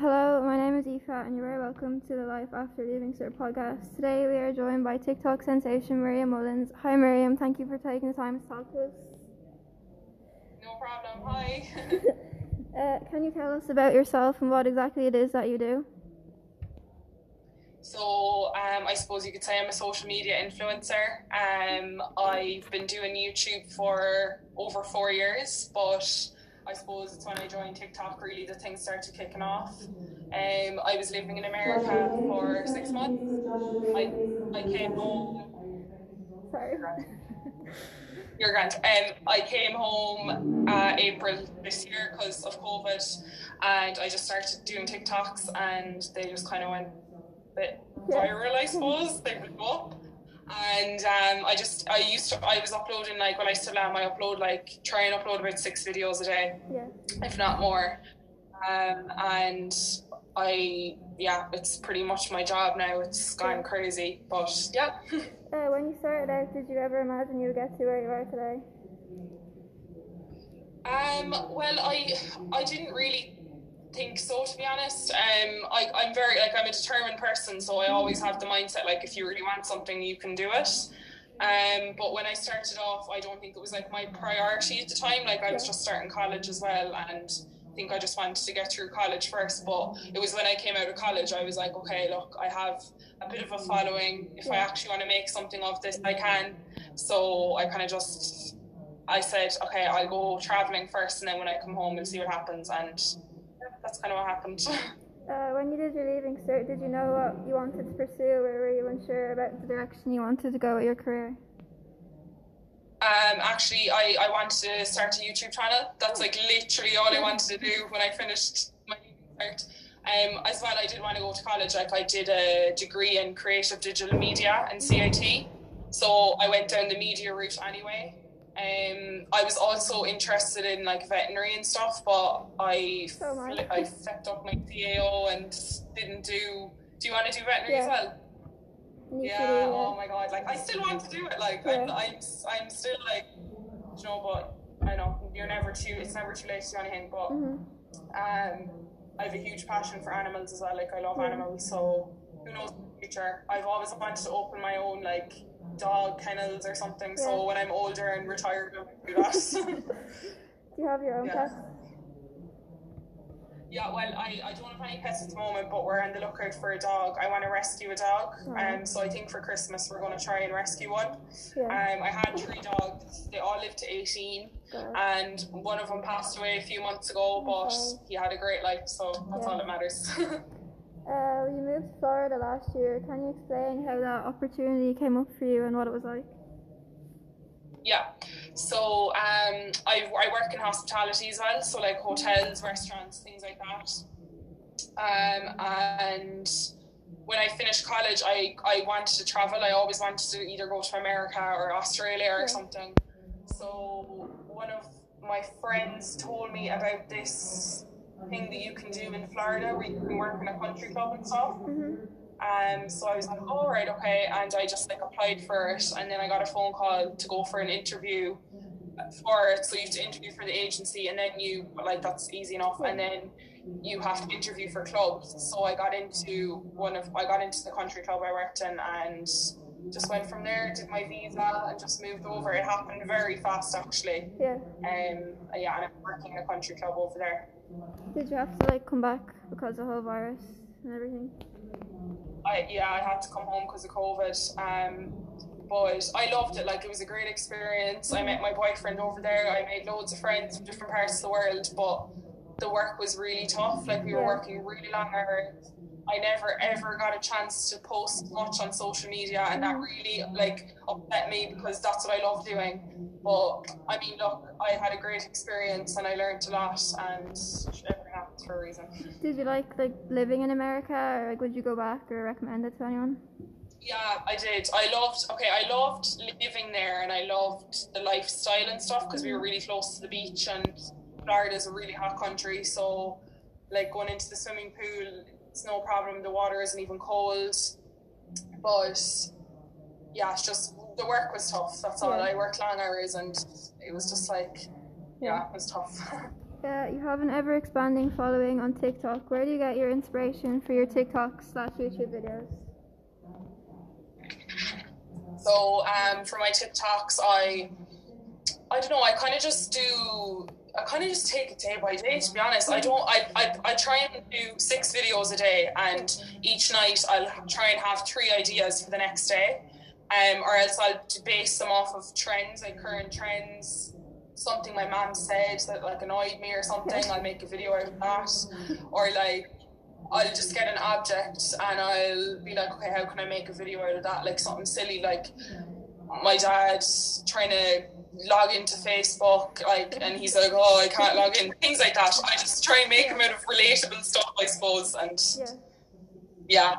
hello, my name is Aoife, and you're very welcome to the Life After Leaving Cert podcast. Today we are joined by TikTok sensation Miriam Mullins. Hi, Miriam. Thank you for taking the time to talk to us. No problem. Hi. uh, can you tell us about yourself and what exactly it is that you do? So, um, I suppose you could say I'm a social media influencer. Um, I've been doing YouTube for over four years, but I suppose it's when I joined TikTok really that things started kicking off. Um, I was living in America for six months. I, I came home. Sorry. You're grand. Um, I came home uh, April this year because of COVID, and I just started doing TikToks, and they just kind of went a bit viral, I suppose. They blew up and um, I just I used to I was uploading like when I still am I upload like try and upload about six videos a day, Yeah. if not more, um, and I yeah it's pretty much my job now. It's gone crazy, but yeah. Uh, when you started out, did you ever imagine you would get to where you are today? Um, well, I I didn't really think so to be honest. Um, I I'm very like I'm a determined person, so I always have the mindset like if you really want something, you can do it. Um, but when I started off, I don't think it was like my priority at the time. Like I was just starting college as well, and I think I just wanted to get through college first. But it was when I came out of college, I was like, okay, look, I have a bit of a following. If I actually want to make something of this, I can. So I kind of just I said, okay, I'll go traveling first, and then when I come home, we'll see what happens. And that's kind of what happened. Uh, when you did your leaving cert, did you know what you wanted to pursue, or were you unsure about the direction you wanted to go with your career? Um, actually, I, I wanted to start a YouTube channel. That's like literally all I wanted to do when I finished my cert. Um, as well, I did want to go to college. Like I did a degree in creative digital media and CIT, so I went down the media route anyway. Um, I was also interested in like veterinary and stuff, but I I. Fucked up my CAO and didn't do. Do you want to do veterinary as well? Yeah, do, oh my god like i still want to do it like I'm, I'm i'm still like you know but i know you're never too it's never too late to do anything but Mhm. um i have a huge passion for animals as well like i love animals so who knows in the future i've always wanted to open my own like dog kennels or something Yeah. so when i'm older and retired i'll do that Do you have your own Yeah. pets? Yeah, well, I, I don't have any pets at the moment, but we're on the lookout for a dog. I want to rescue a dog, um, so I think for Christmas we're going to try and rescue one. Yeah. Um, I had three dogs. They all lived to 18, God. and one of them passed away a few months ago, but Okay. he had a great life, so that's Yeah. all that matters. Uh, moved to Florida last year. Can you explain how that opportunity came up for you and what it was like? yeah, so um, I, I work in hospitality as well, so like hotels, restaurants, things like that. Um, and when I finished college, I, I wanted to travel. I always wanted to either go to America or Australia or Yeah. something. So one of my friends told me about this thing that you can do in Florida where you can work in a country club and stuff. hmm Um, so I was like, all right, okay, and I just like applied for it, and then I got a phone call to go for an interview for it. So you have to interview for the agency, and then you like that's easy enough, and then you have to interview for clubs. So I got into one of I got into the country club I worked in, and just went from there, did my visa, and just moved over. It happened very fast, actually. Yeah. Um, yeah, and I'm working in a country club over there. Did you have to like come back because of the whole virus and everything? I yeah, I had to come home because of COVID. Um, but I loved it. Like it was a great experience. I met my boyfriend over there. I made loads of friends from different parts of the world. But the work was really tough. Like we were Yeah. working really long hours. I never ever got a chance to post much on social media, and that really like upset me because that's what I love doing. But I mean, look, I had a great experience and I learned a lot, and everything happens for a reason. Did you like like living in America, or like would you go back or recommend it to anyone? Yeah, I did. I loved. Okay, I loved living there, and I loved the lifestyle and stuff because we were really close to the beach, and Florida is a really hot country. So, like going into the swimming pool, it's no problem. The water isn't even cold. But yeah, it's just the work was tough. That's all. Yeah. I worked long hours, and it was just like, yeah, it was tough. Uh, you have an ever expanding following on TikTok. Where do you get your inspiration for your TikTok slash YouTube videos? So um, for my TikToks, I I don't know. I kind of just do. I kind of just take it day by day. To be honest, I don't. I, I I try and do six videos a day, and each night I'll try and have three ideas for the next day, um, or else I'll base them off of trends, like current trends. Something my mom said that like annoyed me or something. I'll make a video out of that, or like I'll just get an object and I'll be like, okay, how can I make a video out of that? Like something silly, like my dad trying to log into Facebook, like, and he's like, oh, I can't log in, things like that. I just try and make him out of relatable stuff, I suppose, and yeah. yeah.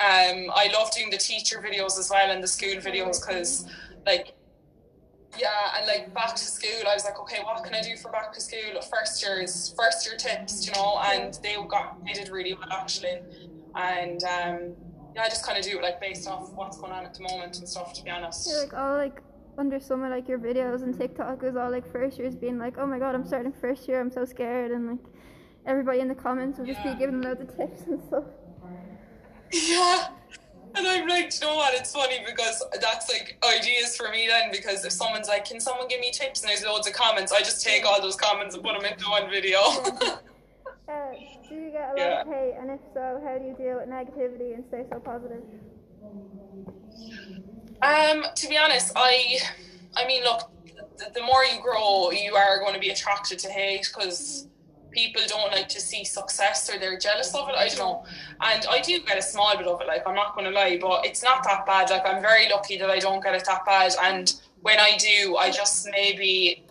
Um, I love doing the teacher videos as well and the school videos because, like, yeah, and like back to school, I was like, okay, what can I do for back to school? First years, first year tips, you know, and they got they did really well actually, and um, yeah, I just kind of do it like based off what's going on at the moment and stuff. To be honest, yeah, like all like under some of like your videos and TikTok was all like first years being like, oh my god, I'm starting first year, I'm so scared, and like everybody in the comments would just yeah. be giving loads of tips and stuff. Yeah. And I'm like, you know what? It's funny because that's like ideas for me then. Because if someone's like, "Can someone give me tips?" and there's loads of comments, I just take all those comments and put them into one video. uh, do you get a lot yeah. of hate? And if so, how do you deal with negativity and stay so positive? Um, to be honest, I, I mean, look, the, the more you grow, you are going to be attracted to hate because people don't like to see success or they're jealous of it. I don't know. And I do get a small bit of it, like I'm not gonna lie, but it's not that bad. Like I'm very lucky that I don't get it that bad. And when I do, I just maybe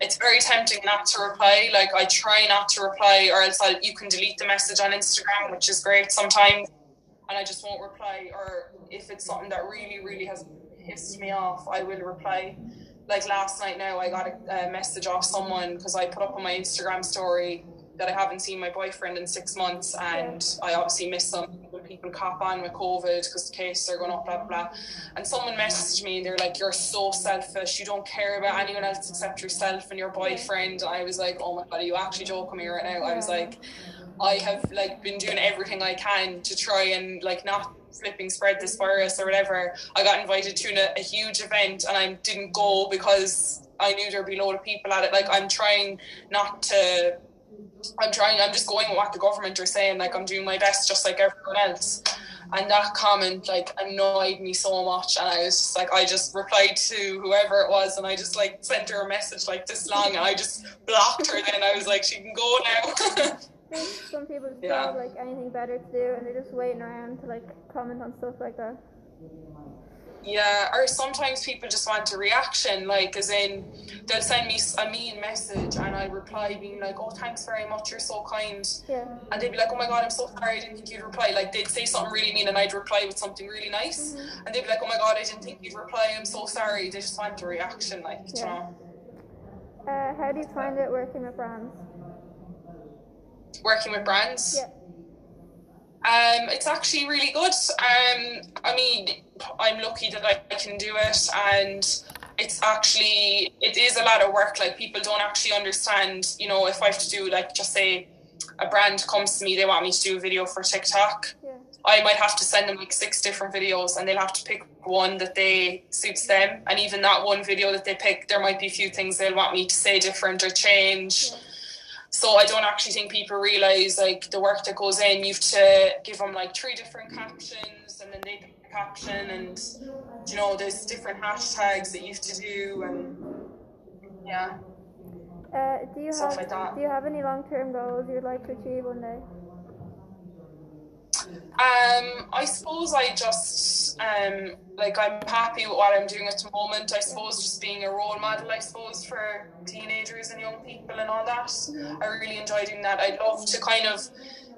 it's very tempting not to reply. Like I try not to reply or else I'll, you can delete the message on Instagram, which is great sometimes. And I just won't reply. Or if it's something that really, really has pissed me off, I will reply like last night now I got a, a message off someone because I put up on my Instagram story that I haven't seen my boyfriend in six months and yeah. I obviously miss them when people cop on with COVID because the cases are going up, blah, blah, blah. And someone messaged me and they're like, You're so selfish. You don't care about anyone else except yourself and your boyfriend. And I was like, Oh my God, are you actually joking me right now? I was like, I have like been doing everything I can to try and like not flipping spread this virus or whatever. I got invited to a, a huge event and I didn't go because I knew there'd be a lot of people at it. Like I'm trying not to. I'm trying. I'm just going with what the government are saying. Like I'm doing my best, just like everyone else. And that comment like annoyed me so much, and I was just like, I just replied to whoever it was, and I just like sent her a message like this long, and I just blocked her. Then I was like, she can go now. some people just yeah. don't have like anything better to do and they're just waiting around to like comment on stuff like that. Yeah, or sometimes people just want a reaction, like as in they'll send me a mean message and I reply being like, "Oh, thanks very much, you're so kind." Yeah. And they'd be like, "Oh my god, I'm so sorry, I didn't think you'd reply." Like they'd say something really mean and I'd reply with something really nice, mm-hmm. and they'd be like, "Oh my god, I didn't think you'd reply. I'm so sorry." They just want a reaction, like yeah. you know. Uh, how do you find it working with brands? Working with brands. Yeah. Um, it's actually really good. Um, I mean, I'm lucky that I can do it, and it's actually it is a lot of work. Like people don't actually understand. You know, if I have to do like just say a brand comes to me, they want me to do a video for TikTok. Yeah. I might have to send them like six different videos, and they'll have to pick one that they suits them. And even that one video that they pick, there might be a few things they'll want me to say different or change. Yeah so I don't actually think people realize like the work that goes in. You have to give them like three different captions, and then they pick the caption, and you know there's different hashtags that you have to do, and yeah. Uh, do you have like Do you have any long term goals you'd like to achieve one day? Um, I suppose I just um, like I'm happy with what I'm doing at the moment. I suppose just being a role model, I suppose, for teenagers and young people and all that. I really enjoy doing that. I'd love to kind of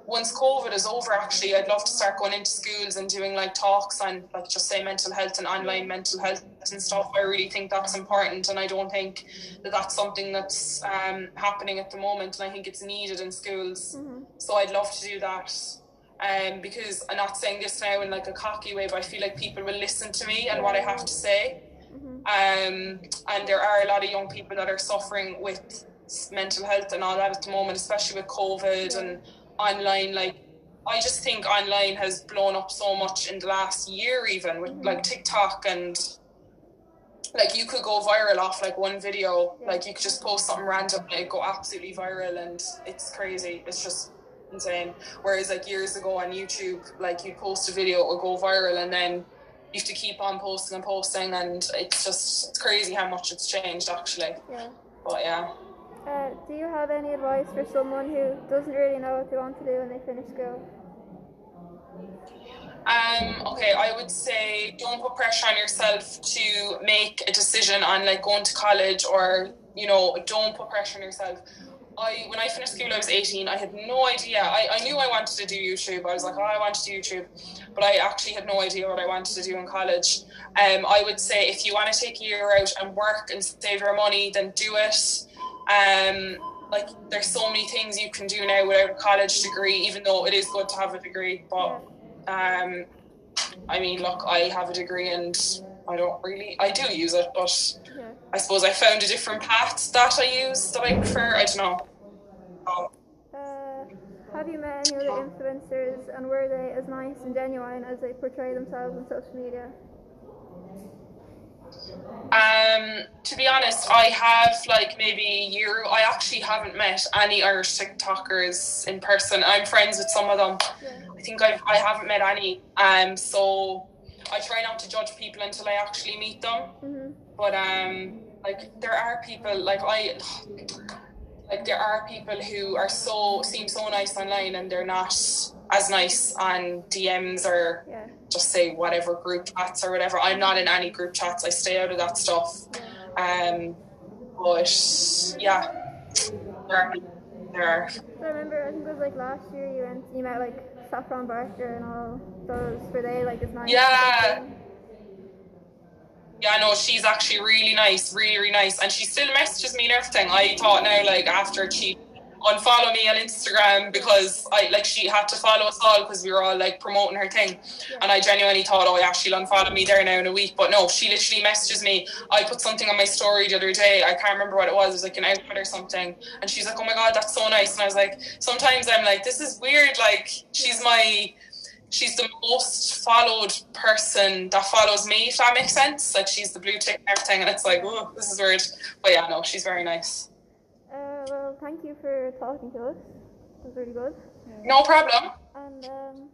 once COVID is over, actually, I'd love to start going into schools and doing like talks on like just say mental health and online mental health and stuff. I really think that's important, and I don't think that that's something that's um, happening at the moment. And I think it's needed in schools. Mm-hmm. So I'd love to do that um, because I'm not saying this now in like a cocky way, but I feel like people will listen to me and what I have to say. Mm-hmm. Um, and there are a lot of young people that are suffering with mental health and all that at the moment, especially with COVID and online. Like, I just think online has blown up so much in the last year, even with like TikTok and like you could go viral off like one video. Like you could just post something random and it go absolutely viral, and it's crazy. It's just insane. Whereas like years ago on YouTube, like you'd post a video, it would go viral, and then you have to keep on posting and posting, and it's just it's crazy how much it's changed actually. Yeah. But yeah. Uh, do you have any advice for someone who doesn't really know what they want to do when they finish school? Um, okay, I would say don't put pressure on yourself to make a decision on like going to college or you know, don't put pressure on yourself. I when I finished school I was 18 I had no idea. I, I knew I wanted to do YouTube. I was like oh I want to do YouTube. But I actually had no idea what I wanted to do in college. Um, I would say if you want to take a year out and work and save your money then do it. Um, like there's so many things you can do now without a college degree even though it is good to have a degree. But um, I mean look I have a degree and I don't really I do use it but. I suppose I found a different path that I use that I prefer. I don't know. Uh, have you met any other influencers and were they as nice and genuine as they portray themselves on social media? Um, to be honest, I have like maybe a year. I actually haven't met any Irish TikTokers in person. I'm friends with some of them. Yeah. I think I've, I haven't met any. Um, so I try not to judge people until I actually meet them. hmm But um, like there are people like I, like there are people who are so seem so nice online and they're not as nice on DMs or Yeah. just say whatever group chats or whatever. I'm not in any group chats. I stay out of that stuff. Um, but yeah, there are. There are. I remember, I think it was like last year you went, you met like Saffron Barker and all those. Were they like it's not? Yeah. Yeah, no, she's actually really nice, really, really nice, and she still messages me and everything. I thought now, like after she unfollow me on Instagram because I like she had to follow us all because we were all like promoting her thing, and I genuinely thought, oh yeah, she'll unfollow me there now in a week, but no, she literally messages me. I put something on my story the other day. I can't remember what it was. It was like an outfit or something, and she's like, oh my god, that's so nice. And I was like, sometimes I'm like, this is weird. Like she's my she's the most followed person that follows me, if that makes sense. Like she's the blue tick and everything, and it's like, oh, this is weird. But yeah, no, she's very nice. Uh, well, thank you for talking to us. It was really good. No problem. And um.